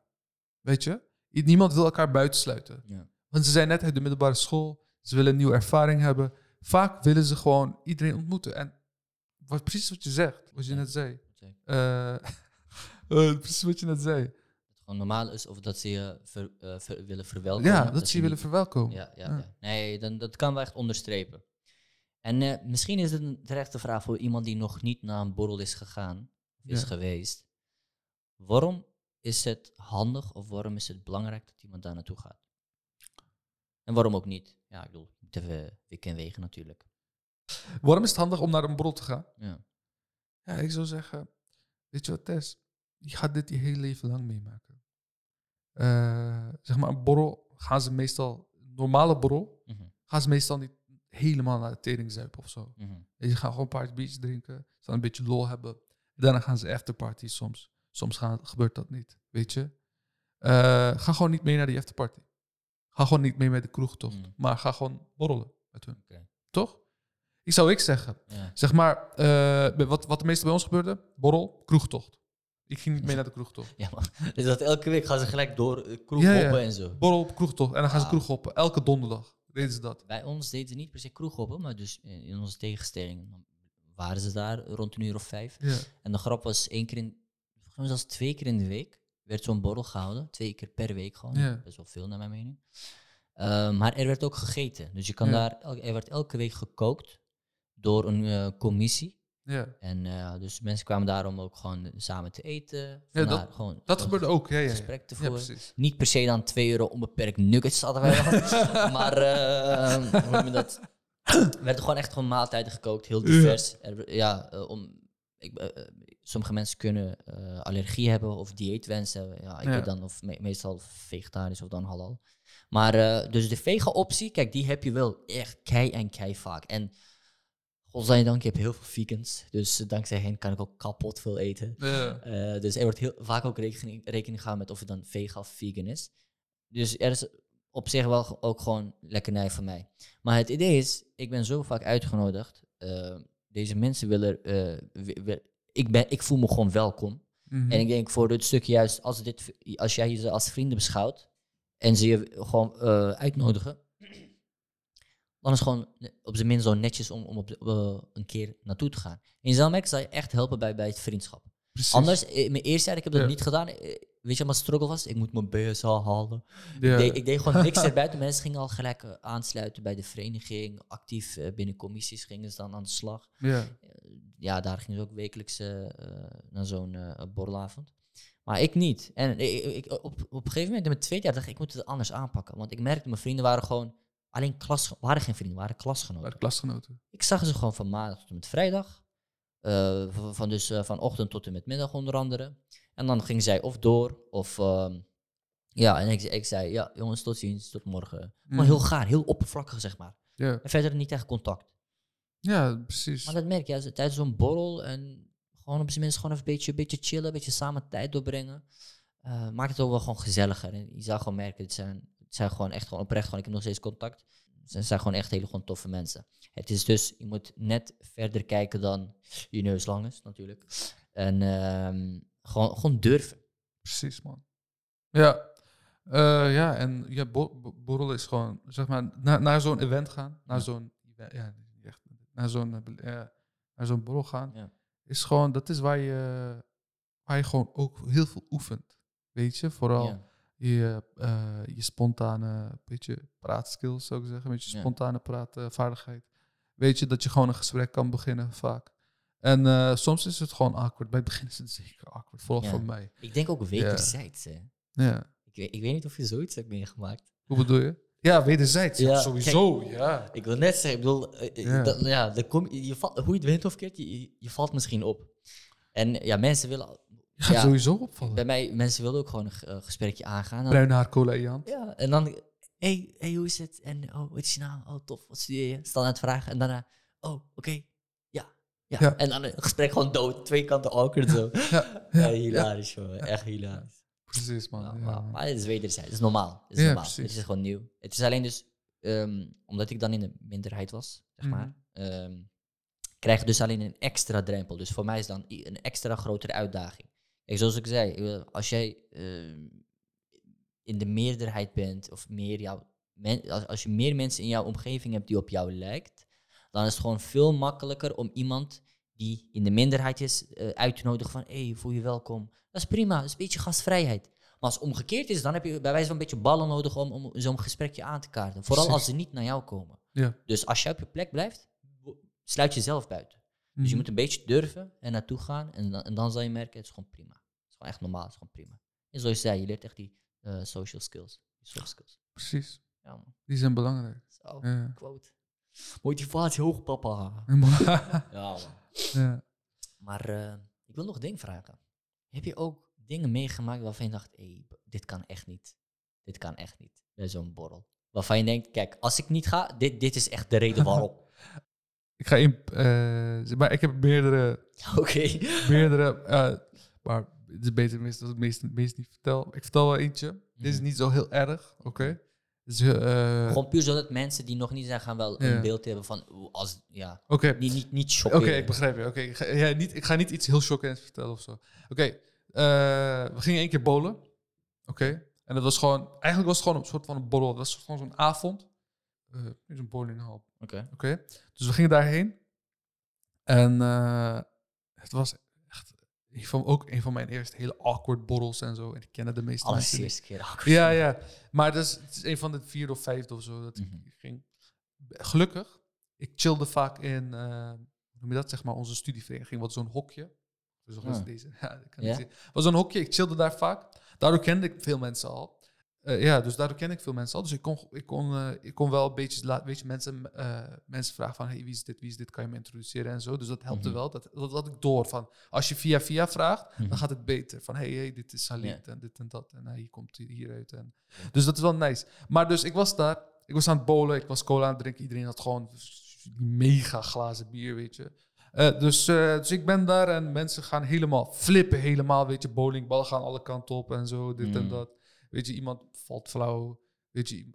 Weet je? Niemand wil elkaar buitensluiten. Ja. Want ze zijn net uit de middelbare school. Ze willen een nieuwe ervaring hebben. Vaak willen ze gewoon iedereen ontmoeten. En wat, precies wat je zegt, wat je Ja. net zei. <laughs> Eh, precies wat je net zei. het gewoon normaal is of dat ze je ver- eh, ver- willen verwelkomen. Ja, dat ze je willen verwelkomen. Ja, ja, Ja. Nee, dan, dat kan wel echt onderstrepen. En eh, misschien is het een terechte vraag voor iemand die nog niet naar een borrel is gegaan, of is geweest. Waarom is het handig of waarom is het belangrijk dat iemand daar naartoe gaat? En waarom ook niet? Ja, ik bedoel, je moet even wegen natuurlijk. Waarom is het handig om naar een borrel te gaan? Ja. Ja, ik zou zeggen, weet je wat, Tess? Je gaat dit je hele leven lang meemaken. Eh, zeg maar, een borrel gaan ze meestal, normale borrel, Mhm, gaan ze meestal niet helemaal naar de tering zuipen of zo. mhm. En je gaat gewoon een paar biertjes drinken, ze gaan een beetje lol hebben. Daarna gaan ze afterparty soms. Soms gaan, gebeurt dat niet, weet je. Eh, ga gewoon niet mee naar die afterparty. Ga gewoon niet mee met de kroegtocht. Mm. Maar ga gewoon borrelen met hun. Toch? Ik zou ik zeggen, Ja. Zeg maar, eh, wat, wat de meeste bij ons gebeurde, borrel, kroegtocht. Ik ging niet mee naar de kroegtocht. ja, maar <laughs> dus dat elke week gaan ze gelijk door uh, kroeg Ja, ja. hoppen en zo. Borrel, kroegtocht. En dan gaan ze Ah. kroeg hoppen. Elke donderdag deden ze dat. Bij ons deden ze niet per se kroeghoppen, maar dus in onze tegenstelling waren ze daar rond een uur of vijf. Ja. En de grap was één keer in, volgens mij zelfs twee keer in de week, werd zo'n borrel gehouden. Twee keer per week gewoon. Best wel veel naar mijn mening. Eh, maar er werd ook gegeten. Dus je kan daar, er werd elke week gekookt door een eh, commissie. Ja. En eh, dus mensen kwamen daarom ook gewoon samen te eten. Ja, dat- gewoon Dat gebeurde ook. Ja, ja, ja. gesprek te voeren. Niet per se dan 2 euro onbeperkt nuggets hadden wij <laughs> maar eh, hoe noem je dat? Er werden gewoon echt gewoon maaltijden gekookt, heel divers. Er- ja, eh, om, ik, sommige mensen kunnen allergie hebben of dieetwensen hebben. Ja, ik weet dan of me- meestal vegetarisch of dan halal. Maar dus de vega-optie, kijk, die heb je wel echt kei en kei vaak. En godzijdank, je hebt heel veel vegans. Dus eh, dankzij hen kan ik ook kapot veel eten. Ja. Eh, dus er wordt heel vaak ook rekening, rekening gehouden met of het dan vega of vegan is. Dus er is op zich wel ook gewoon lekkernij van mij. Maar het idee is, ik ben zo vaak uitgenodigd. eh, deze mensen willen... wi- wi- ik, ben, ik voel me gewoon welkom. Mhm. En ik denk voor dit stukje juist, als, dit, als jij ze als vrienden beschouwt... en ze je gewoon uitnodigen... dan is het gewoon op zijn minst zo netjes om, om op de- eh, een keer naartoe te gaan. Zal merken, zal je echt helpen bij, bij het vriendschap. Precies. Anders, in mijn eerste jaar, ik heb dat Ja. niet gedaan. Eh, Weet je wat mijn struggle was? Ik moet mijn BSH halen. Ja. Ik, deed, ik deed gewoon niks <laughs> erbuiten. Mensen gingen al gelijk eh, aansluiten bij de vereniging. Actief eh, binnen commissies gingen ze dan aan de slag. ja. Ja, daar gingen ze ook wekelijks eh, eh, naar zo'n eh, borrelavond. Maar ik niet. En ik, ik- op, op een gegeven moment, in mijn tweede jaar, dacht ik, ik moet het anders aanpakken. Want ik merkte, mijn vrienden waren gewoon alleen klas... waren geen vrienden, waren klasgenoten. De klasgenoten. Ik zag ze gewoon van maandag tot en met vrijdag. Eh, van, dus eh, van ochtend tot en met middag onder andere. En dan ging zij of door of... ehm, ja, en ik, ik zei, ja jongens, tot ziens, tot morgen. Gewoon Mhm. heel gaar, heel oppervlakkig zeg maar. Ja. En verder niet echt contact. ja, precies. Maar dat merk je, als- tijdens zo'n borrel en gewoon op zijn minst gewoon even een beetje, beetje chillen, een beetje samen tijd doorbrengen. eh, maakt het ook wel gewoon gezelliger. En je zou gewoon merken, het zijn, Het zijn gewoon echt gewoon oprecht, gewoon, ik heb nog steeds contact. Ze zijn gewoon echt hele gewoon toffe mensen. Het is dus, je moet net verder kijken dan je neus lang is, natuurlijk. En ehm, gewoon, gewoon durven. Precies, man. Ja, Eh, ja en ja, bo- bo- borrel is gewoon, zeg maar, naar, naar zo'n event gaan, naar Ja. zo'n, event- ja, echt, naar zo'n, eh, bele- ja, naar zo'n borrel gaan, Ja. is gewoon, dat is waar je, waar je gewoon ook heel veel oefent. Weet je, vooral Ja. Je, eh, je spontane, beetje praatskills zou ik zeggen, beetje Ja. spontane praatvaardigheid. Weet je, dat je gewoon een gesprek kan beginnen vaak. En eh, soms is het gewoon awkward. Bij het begin is het <laughs> zeker awkward, vooral Ja. voor mij. Ik denk ook wederzijds. hè. Ja. Ik, weet, ik weet niet of je zoiets hebt meegemaakt. Hoe bedoel je? Ja, wederzijds. Ja, Ja, sowieso. Ja. Ik wil net zeggen, ik bedoel, eh, Ja. dat- ja, dan kom, je, je valt, hoe je het wint of keert, je, je- je valt misschien op. En ja, mensen willen, Je gaat Ja. sowieso opvallen. bij mij, mensen willen ook gewoon een eh, gesprekje aangaan. Dan- Bruin haar, cola hand. ja, en dan, hey, hey, hoe is het? En oh, wat is je naam? Oh, tof, wat studeer je? Stel het vragen en daarna, oh, oké, ja, ja, Ja. En dan een gesprek gewoon dood, twee kanten awkward zo. <laughs> Ja, Ja, hilarisch, jongen, echt hilarisch. precies, man. Maar, maar het is wederzijds, het is normaal. Het is normaal. precies. Het is gewoon nieuw. Het is alleen dus, ehm, omdat ik dan in de minderheid was, zeg Mhm. maar, ehm, krijg je dus alleen een extra drempel. Dus voor mij is dan een extra grotere uitdaging. Kijk, zoals ik zei, eh, als jij ehm, in de meerderheid bent, of meer jouw, men- als, als je meer mensen in jouw omgeving hebt die op jou lijkt, dan is het gewoon veel makkelijker om iemand die in de minderheid is eh, uit te nodigen van, hé, hey, voel je welkom. Dat is prima, dat is een beetje gastvrijheid. Maar als het omgekeerd is, dan heb je bij wijze van een beetje ballen nodig om, om zo'n gesprekje aan te kaarten. Vooral als ze niet naar jou komen. Ja. Dus als je op je plek blijft, sluit jezelf buiten. Dus je Mhm. moet een beetje durven en naartoe gaan. En dan, en dan zal je merken, het is gewoon prima. Gewoon echt normaal, het is gewoon prima. En zoals je zei, je leert echt die eh, social skills. Die soft skills. Precies. Ja man, Die zijn belangrijk. zo, Ja. quote. Motivatie hoog, papa. <laughs> Ja man. ja. Maar eh, ik wil nog een ding vragen. Heb je ook dingen meegemaakt waarvan je dacht, hey, dit kan echt niet. Dit kan echt niet. Bij zo'n borrel. Waarvan je denkt, kijk, als ik niet ga, dit, dit is echt de reden waarom. <laughs> Ik ga in, eh, maar ik heb meerdere, <laughs> Oké. meerdere, maar het is beter meestal dat ik het meest, meest niet vertel. Ik vertel wel eentje. Dit is Mhm. niet zo heel erg, oké? Dus, eh, Gewoon puur zodat mensen die nog niet zijn gaan wel een beeld hebben van, als, ja, Oké, niet, niet, niet Oké, ik begrijp je. Oké, ik, ga, ja, niet, ik ga niet iets heel chockends vertellen of zo. Oké, eh, we gingen één keer bowlen. Oké, en dat was gewoon... Eigenlijk was het gewoon een soort van een borrel. Dat was gewoon zo'n avond. Eh in zo'n bowlinghal. Oké. Oké, dus we gingen daarheen. En eh, het was een van, ook een van mijn eerste hele awkward borrels en zo. En ik kende de meeste Alles mensen eerste keer. awkward. Ja, ja. Maar dus, het is een van de vierde of vijfde of zo dat Mhm. ik ging. Gelukkig, ik chillde vaak in, eh, hoe noem je dat, zeg maar, onze studievereniging. Wat zo'n hokje. Dus Ah. deze. <laughs> Ja, dat kan Ja? niet. Was zo'n hokje, ik chillde daar vaak. Daardoor kende ik veel mensen al. Eh, ja, dus daardoor ken ik veel mensen al. Dus ik kon, ik kon, eh, ik kon wel een beetje, la- weet je, mensen, eh, mensen vragen van, hey, wie is dit, wie is dit, kan je me introduceren en zo. Dus dat helpte Mhm. wel. Dat, dat had ik door van, als je via via vraagt, Mhm. dan gaat het beter. Van, hey, hey dit is Salit en dit en dat. En hij hier komt hij hieruit. En, dus dat is wel nice. Maar dus ik was daar, ik was aan het bowlen, ik was cola aan het drinken. Iedereen had gewoon mega glazen bier, weet je. Dus, dus ik ben daar en mensen gaan helemaal flippen, helemaal, weet je. Bowlingballen gaan alle kanten op en zo, dit en Mm. dat. Weet je, iemand valt flauw, weet je,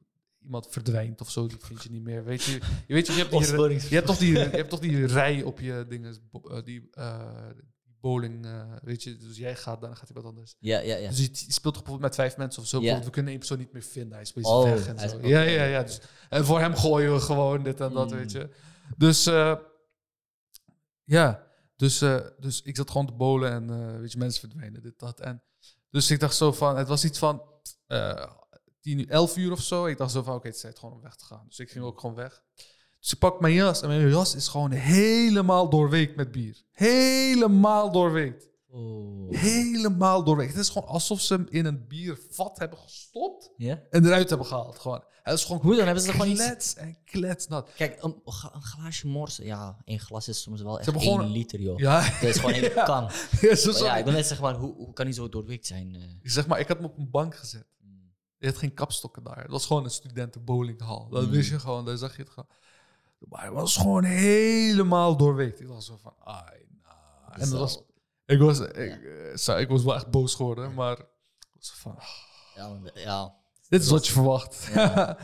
iemand verdwijnt of zo, die <laughs> vind je niet meer. Weet je, je, weet je, je hebt die, je hebt toch die, je hebt toch die rij op je dingen, eh, die eh, bowling, eh, weet je. Dus jij gaat, dan gaat iemand anders. Ja, ja, ja. Dus je, speelt toch bijvoorbeeld met vijf mensen of zo. Ja. We kunnen één persoon niet meer vinden. Hij bezig Oh, weg en zo. Ja, ja, ja. Dus, en voor hem gooien we gewoon dit en dat, Mm. weet je. Dus ja, dus, dus ik zat gewoon te bolen en weet je, mensen verdwijnen, dit, dat. En dus ik dacht zo van, het was iets van eh 10 uur, 11 uur of zo. Ik dacht zo van, oké, het is tijd gewoon om weg te gaan. Dus ik ging ook gewoon weg. Dus ik pak mijn jas en mijn jas is gewoon helemaal doorweekt met bier. Helemaal doorweekt. Oh. Helemaal doorweekt. Het is gewoon alsof ze hem in een biervat hebben gestopt Ja? en eruit hebben gehaald. Gewoon. Het is gewoon Hoe dan? Hebben ze er gewoon iets... klets en kletsnat. Kijk, een, een glaasje morsen. Ja, één glas is soms wel echt één gewoon- liter, joh. Ja, Dat is gewoon <laughs> één Ja. kan. ja, zo ja, ik wil net zeggen, maar hoe, hoe kan hij zo doorweekt zijn? eh? Zeg maar, ik had hem op een bank gezet. Je had geen kapstokken daar. Het was gewoon een studentenbowlinghal. Dat Mm. wist je gewoon, daar zag je het gewoon. Maar het was gewoon helemaal doorweekt. Ik was zo van, ai, nou. En dat was, ik was, ik, eh, ik was wel echt boos geworden, maar ik was van, ah, Ja, ja, Dit is wat je verwacht. Ja.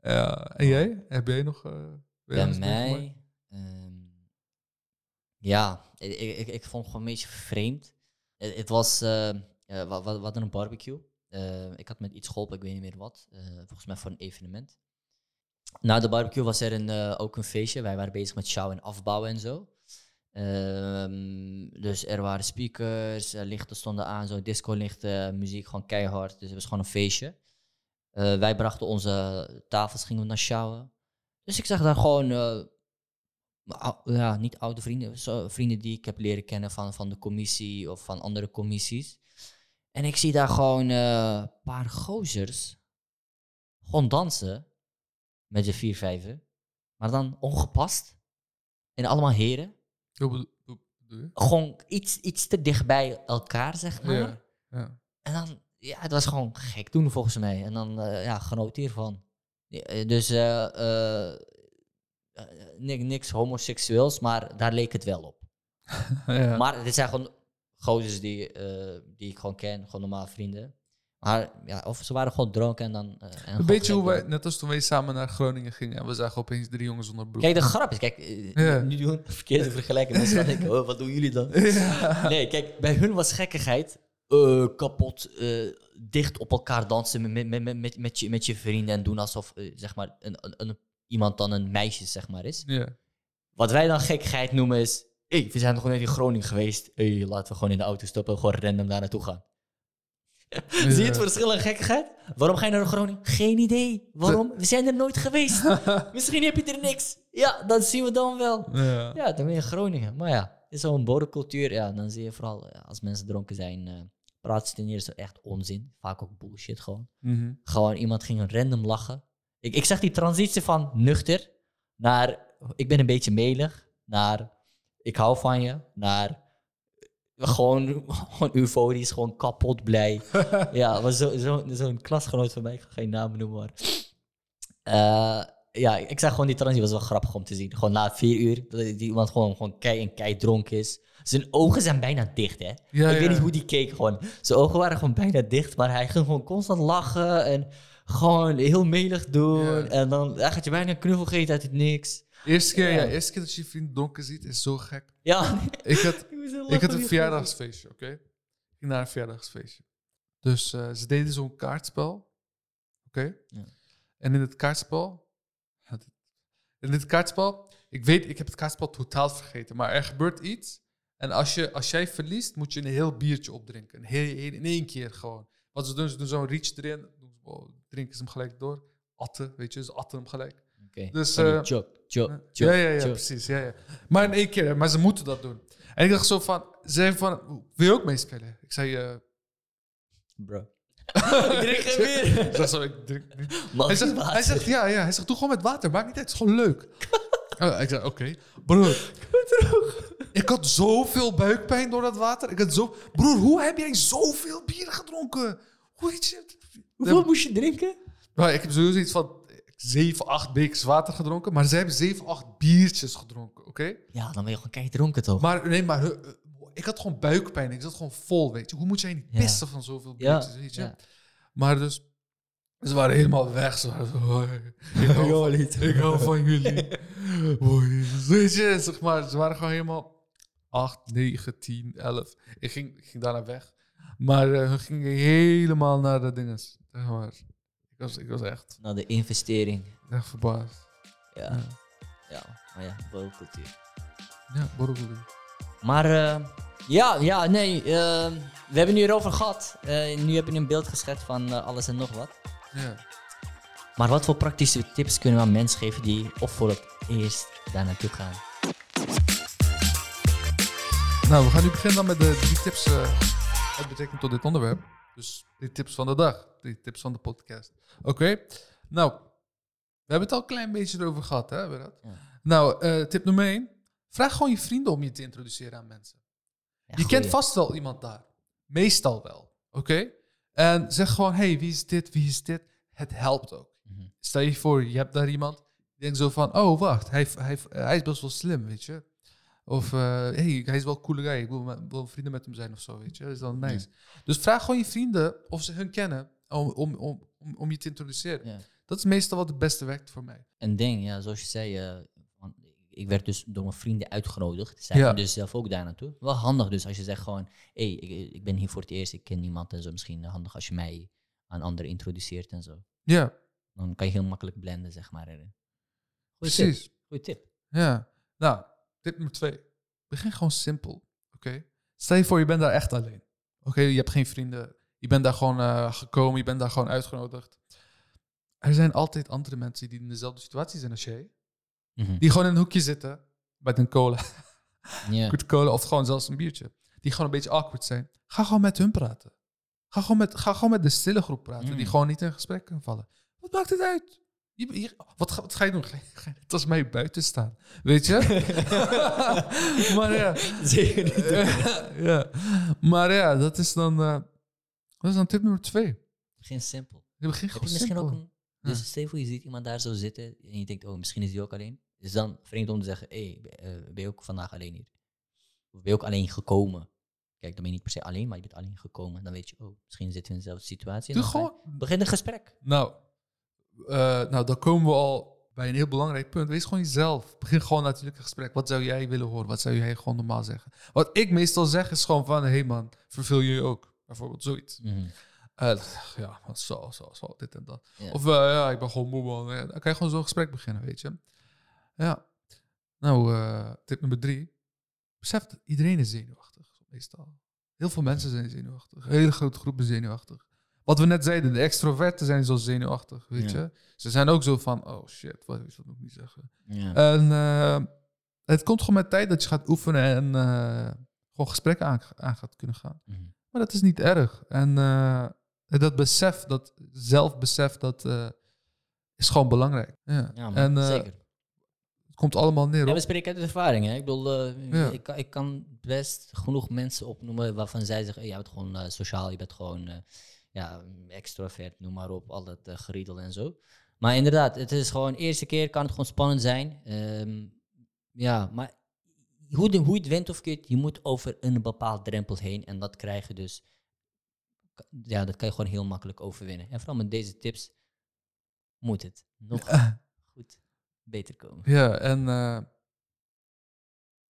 <laughs> En jij? Heb jij nog... eh, Bij mij, ehm, ja, ik, ik, ik vond het gewoon een beetje vreemd. Het, was, eh, we hadden een barbecue. Eh, ik had met iets geholpen, ik weet niet meer wat. eh, volgens mij voor een evenement. Na de barbecue was er een, eh, ook een feestje. Wij waren bezig met sjouwen en afbouwen en zo. Ehm, dus er waren speakers, lichten stonden aan, zo disco-lichten, muziek gewoon keihard. Dus het was gewoon een feestje. Wij brachten onze tafels, gingen we naar sjouwen. Dus ik zag daar gewoon, ja, niet oude vrienden, vrienden die ik heb leren kennen van, van de commissie of van andere commissies. En ik zie daar gewoon eh, een paar gozers gewoon dansen met z'n vier, vijven. Maar dan ongepast. En allemaal heren. Hoe? Gewoon iets, iets te dicht bij elkaar, zeg maar. Ja. ja. En dan, ja, het was gewoon gek doen volgens mij. En dan, eh, ja, genoot hiervan. Eh, Dus eh, eh, eh, ni- niks homoseksueels, maar daar leek het wel op. <laughs> ja. Maar dit zijn gewoon gozers die, eh, die ik gewoon ken, gewoon normaal vrienden. Maar ja, of ze waren gewoon dronken en dan... eh, en Een beetje gek hoe wij, net als toen wij samen naar Groningen gingen en we zagen opeens drie jongens zonder broek. Kijk, de grap is, kijk, eh, Ja. nu doen verkeerde vergelijking. Mensen gaan denken, oh, wat doen jullie dan? Ja. Nee, kijk, bij hun was gekkigheid eh, kapot, eh, dicht op elkaar dansen met, met, met, met, met, je, met je vrienden en doen alsof eh, zeg maar, een, een, een- iemand dan een meisje zeg maar, is. Ja. Wat wij dan gekkigheid noemen is, hey, we zijn nog net in Groningen geweest, hey, laten we gewoon in de auto stappen en gewoon random daar naartoe gaan. <laughs> Zie je het verschil in gekkigheid? Waarom ga je naar Groningen? Geen idee. Waarom? We zijn er nooit geweest. <laughs> Misschien heb je er niks. Ja, dat zien we dan wel. Ja. Ja, dan ben je in Groningen. Maar ja, is zo'n borrelcultuur. Ja, dan zie je vooral eh, als mensen dronken zijn, eh praten ze ten eerste echt onzin. Vaak ook bullshit gewoon. Mhm. Gewoon iemand ging random lachen. Ik, ik zag die transitie van nuchter naar ik ben een beetje melig, naar ik hou van je, naar gewoon, gewoon euforisch, gewoon kapot blij. <laughs> ja, was zo'n zo, zo'n klasgenoot van mij, ik ga geen namen noemen, maar... Eh, ja, ik zag gewoon die transitie, was wel grappig om te zien. Gewoon na vier uur, dat die iemand gewoon, gewoon kei en kei dronken is. Zijn ogen zijn bijna dicht, hè. Ja, ik ja. weet niet hoe die keek gewoon. Zijn ogen waren gewoon bijna dicht, maar hij ging gewoon constant lachen en gewoon heel melig doen. Ja. En dan hij gaat je bijna een knuffel geven uit het niks. Eerste keer, ja. Eerste keer dat je je vriend dronken ziet, is zo gek. Ja, Ik had, <laughs> ik had een verjaardagsfeestje, oké? Ik ging naar een verjaardagsfeestje. Dus eh, ze deden zo'n kaartspel, oké? Ja. En in het kaartspel... In dit kaartspel... Ik weet, ik heb het kaartspel totaal vergeten, maar er gebeurt iets. En als, je, als jij verliest, moet je een heel biertje opdrinken. Een heel, in één keer gewoon. Wat ze doen, ze doen zo'n reach erin, oh, drinken ze hem gelijk door. Atten, weet je, ze atten hem gelijk. Oké, Dus, die Ja, ja, ja, precies. Ja, ja. Maar in één keer, hè, maar ze moeten dat doen. En ik dacht zo van, ze zei van, wil je ook meespelen? Ik zei, eh Bro. <laughs> ik drink geen bier. ik dacht zo, ik drink niet. Mag Hij zegt, water? hij zegt, ja, ja. Hij zegt, doe gewoon met water, maakt niet uit, het is gewoon leuk. <laughs> Oh, ik zei, oké. Broer, ik had zoveel buikpijn door dat water. Ik had zo... Broer, hoe heb jij zoveel bier gedronken? Hoe. Hoeveel moest je drinken? Ik heb sowieso iets van 7, 8 bekers water gedronken, maar zij hebben 7, 8 biertjes gedronken, oké? Ja, dan ben je gewoon kei dronken toch? Maar nee, maar eh, ik had gewoon buikpijn. Ik zat gewoon vol, weet je. Hoe moet jij niet Ja. pissen van zoveel biertjes, weet je? ja. Maar dus, ze waren helemaal weg. Ze waren zo, "Hoi, ik, <laughs> hou van, ik hou van jullie. <laughs> Weet je, zeg maar, ze waren gewoon helemaal 8, 9, 10, 11. Ik ging, ik ging daarna weg. Maar eh hun gingen helemaal naar de dinges. Zeg maar. Ik was, ik was echt, Nou, de investering. echt verbaasd. Ja, Ja, ja, maar ja, borrelcultuur. ja borrelcultuur. Maar eh, ja, ja, nee, eh, we hebben nu erover gehad. Eh, nu heb je een beeld geschetst van alles en nog wat. Ja. Maar wat voor praktische tips kunnen we aan mensen geven die of voor het eerst daar naartoe gaan? Nou, we gaan nu beginnen dan met de drie tips met betrekking tot dit onderwerp. Dus drie tips van de dag, drie tips van de podcast. Oké, nou, we hebben het al een klein beetje erover gehad, hè, Berat? Ja. Nou, eh, tip nummer één. Vraag gewoon je vrienden om je te introduceren aan mensen. Ja, je kent vast wel iemand daar. Meestal wel, oké? En zeg gewoon, hey, wie is dit, wie is dit? Het helpt ook. Mhm. Stel je voor, je hebt daar iemand. Die denkt zo van, oh, wacht, hij, hij, hij is best wel slim, weet je. Of, eh, hey, hij is wel een coole guy. Ik wil, wil vrienden met hem zijn of zo, weet je. Dat is dan nice. Dus vraag gewoon je vrienden of ze hun kennen. om, om, om, om, je te introduceren. Ja. Dat is meestal wat het beste werkt voor mij. Een ding, ja, zoals je zei, eh, ik werd dus door mijn vrienden uitgenodigd. Zij Ja. dus zelf ook daar naartoe. Wel handig dus als je zegt gewoon, hé, hey, ik, ik ben hier voor het eerst, ik ken niemand en zo. Misschien handig als je mij aan anderen introduceert en zo. Ja, Dan kan je heel makkelijk blenden, zeg maar. erin. Goeie tip. precies. Goeie tip. Ja. Nou, tip nummer twee. Begin gewoon simpel. Oké? Stel je voor, je bent daar echt alleen. Oké, je hebt geen vrienden. Je bent daar gewoon eh, gekomen. Je bent daar gewoon uitgenodigd. Er zijn altijd andere mensen die in dezelfde situatie zijn als jij. Mhm. Die gewoon in een hoekje zitten. Met een cola. <laughs> Ja. Goed cola of gewoon zelfs een biertje. Die gewoon een beetje awkward zijn. Ga gewoon met hun praten. Ga gewoon met, ga gewoon met de stille groep praten. Die Mm. gewoon niet in gesprek kunnen vallen. Wat maakt het uit? Wat, ga, wat ga je doen? <laughs> Ga je, net als mij buiten staan? Weet je? <laughs> <laughs> maar ja. Zeker niet. ja. Maar ja, dat is dan, eh, dat is dan tip nummer twee. Begin simpel. Je begint Heb je misschien simpel. ook een... Dus Ja. stel je voor, je ziet iemand daar zo zitten en je denkt, oh, misschien is die ook alleen. Is dan vreemd om te zeggen, hé, hey, ben je ook vandaag alleen hier? Of ben je ook alleen gekomen? Kijk, dan ben je niet per se alleen, maar je bent alleen gekomen. Dan weet je, oh, misschien zitten we in dezelfde situatie. en dan gewoon, Begin een gesprek. Nou, eh, nou, dan komen we al bij een heel belangrijk punt. Wees gewoon jezelf. Begin gewoon natuurlijk een gesprek. Wat zou jij willen horen? Wat zou jij gewoon normaal zeggen? Wat ik meestal zeg is gewoon van... Hé hey man, verveel je je ook? Bijvoorbeeld zoiets. Mhm. Eh, ja, zo, zo, zo, dit en dat. Of eh, ja, ik ben gewoon moe man. Ja, dan kan je gewoon zo'n gesprek beginnen, weet je. Ja. Nou, tip nummer drie. Besef dat iedereen is zenuwachtig, meestal. Heel veel mensen zijn zenuwachtig. Een hele grote groepen zenuwachtig. Wat we net zeiden, de extroverten zijn zo zenuwachtig, weet Ja. je. Ze zijn ook zo van, oh shit, wat, wat moet ik niet zeggen. Ja. En eh, het komt gewoon met tijd dat je gaat oefenen en eh, gewoon gesprekken aan, aan gaat kunnen gaan. Mhm. Maar dat is niet erg. En eh, dat besef, dat zelfbesef, dat eh, is gewoon belangrijk. Ja. Ja, man, en eh, zeker. het komt allemaal neer Ja, op. we spreken uit ervaring. Hè? Ik bedoel, Ja. ik, kan, ik kan best genoeg mensen opnoemen waarvan zij zeggen, hey, je bent gewoon eh, sociaal, je bent gewoon eh, ja, extrovert, noem maar op, al dat eh, geriedel en zo. Maar inderdaad, het is gewoon, eerste keer kan het gewoon spannend zijn. Ehm, ja, maar hoe, de, hoe je het went of keert, je moet over een bepaald drempel heen en dat krijg je dus, ja, dat kan je gewoon heel makkelijk overwinnen. En vooral met deze tips moet het nog goed beter komen. Ja, en eh,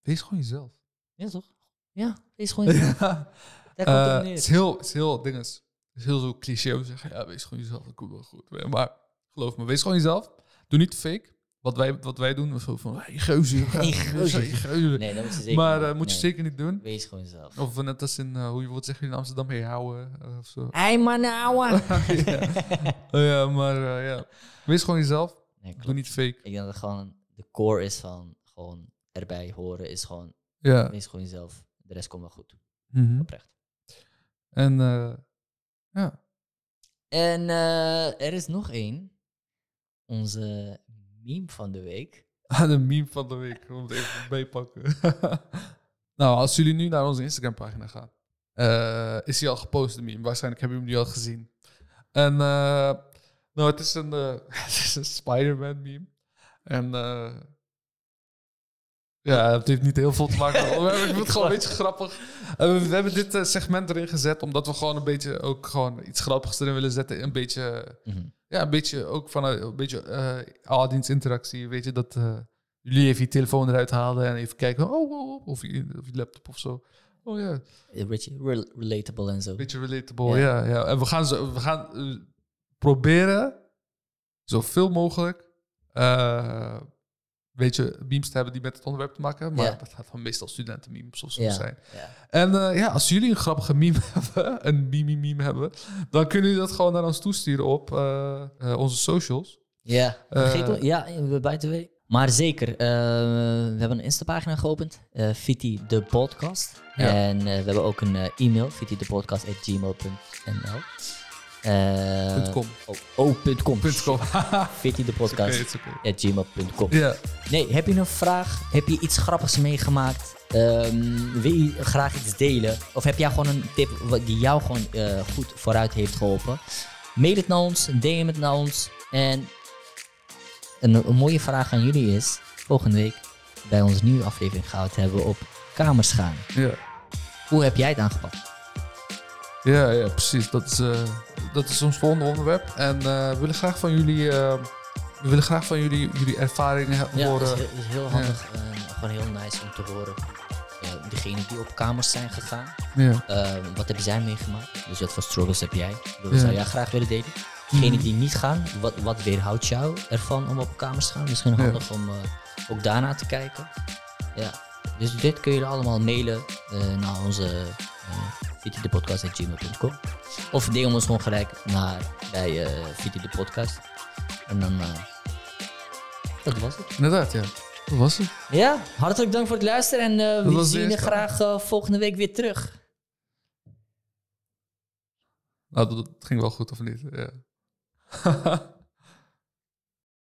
wees gewoon jezelf. Ja, toch? Ja, wees gewoon jezelf. Daar komt Eh, het is heel, het is heel, dinges. Het is heel zo cliché om te zeggen, ja, wees gewoon jezelf, dat komt wel goed. Maar geloof me, wees gewoon jezelf. Doe niet fake. Wat wij, wat wij doen, is zo van, hey, geuze. <laughs> Hey, geuze. hey, geuze. Nee, dat moet je zeker maar niet. eh, moet je Nee, zeker niet doen. Wees gewoon jezelf. Of eh, net als in, eh, hoe je wat zeg je in Amsterdam, hey, houden eh, of zo. Hey man, ouwe. <laughs> Oh ja, maar eh, ja. Wees gewoon jezelf. Nee, Doe niet fake. Ik denk dat het gewoon de core is van gewoon erbij horen is gewoon, Ja. wees gewoon jezelf. De rest komt wel goed. Mhm. Oprecht. En eh, ja. En eh, er is nog één. Onze meme van de week. <laughs> Ah, de meme van de week. We moeten even bijpakken. <laughs> nou, als jullie nu naar onze Instagram pagina gaan, eh, is die al gepost, de meme. Waarschijnlijk hebben jullie hem nu al gezien. En eh, nou, het is een, <laughs> het is een Spider-Man meme. En eh, ja, het heeft niet heel veel te maken. We <laughs> hebben- Ik vind het gewoon een beetje grappig. En we, hebben dit eh, segment erin gezet, omdat we gewoon een beetje ook gewoon iets grappigs erin willen zetten. Een beetje Mhm. ja, een beetje ook van een, een beetje eh audience interactie. Weet je, dat eh, jullie even je telefoon eruit haalden en even kijken. Oh, oh, oh, of, je, of je laptop of zo. Oh ja, Een beetje rel- relatable en zo. een beetje relatable. Ja. Ja, ja. En we gaan, zo, we gaan eh, proberen zoveel mogelijk. Weet je, memes te hebben die met het onderwerp te maken. Maar Ja. dat gaat van meestal studentenmemes of zo Ja, zijn. ja. En eh, ja, als jullie een grappige meme <laughs> hebben, een meme meme hebben, dan kunnen jullie dat gewoon naar ons toesturen op eh, eh, onze socials. Ja, vergeet ja, by the way. Maar zeker, we hebben een Insta-pagina geopend, Viti de podcast. En we hebben ook een e-mail, vitidepodcast.gmail.nl. Eh, Punt .com. Oh, oh, punt .com. .com. Viti de podcast het is oké. at gmail.com. Ja. Nee, heb je een vraag? Heb je iets grappigs meegemaakt? Ehm, wil je graag iets delen? Of heb jij gewoon een tip die jou gewoon eh, goed vooruit heeft geholpen? Mail het naar ons, DM het naar ons. En een, een mooie vraag aan jullie is: volgende week bij onze nieuwe aflevering we het hebben op kamers gaan. Ja. Hoe heb jij het aangepakt? Ja, ja, precies. Dat is, eh, dat is ons volgende onderwerp. En eh, we willen graag van jullie, eh, we willen graag van jullie, jullie ervaringen he- Ja, dat horen. is, heel, is heel handig. eh, gewoon heel nice om te horen. Uh, degenen die op kamers zijn gegaan, Ja. eh, wat hebben zij meegemaakt? Dus wat voor struggles heb jij? Dat Ja. zou jij graag willen delen. Degenen Mhm. die niet gaan, wat, wat weerhoudt jou ervan om op kamers te gaan? Misschien Ja. handig om eh, ook daarna te kijken. Ja. Dus dit kun je allemaal mailen eh, naar onze uh, podcast.gmail.com Of deel ons gewoon gelijk naar bij uh, de Podcast. En dan... Uh, dat was het. Inderdaad, ja. Dat was het. Ja, hartelijk dank voor het luisteren en uh, we zien je graag uh, volgende week weer terug. Nou, dat, dat ging wel goed, of niet? Ja. <laughs>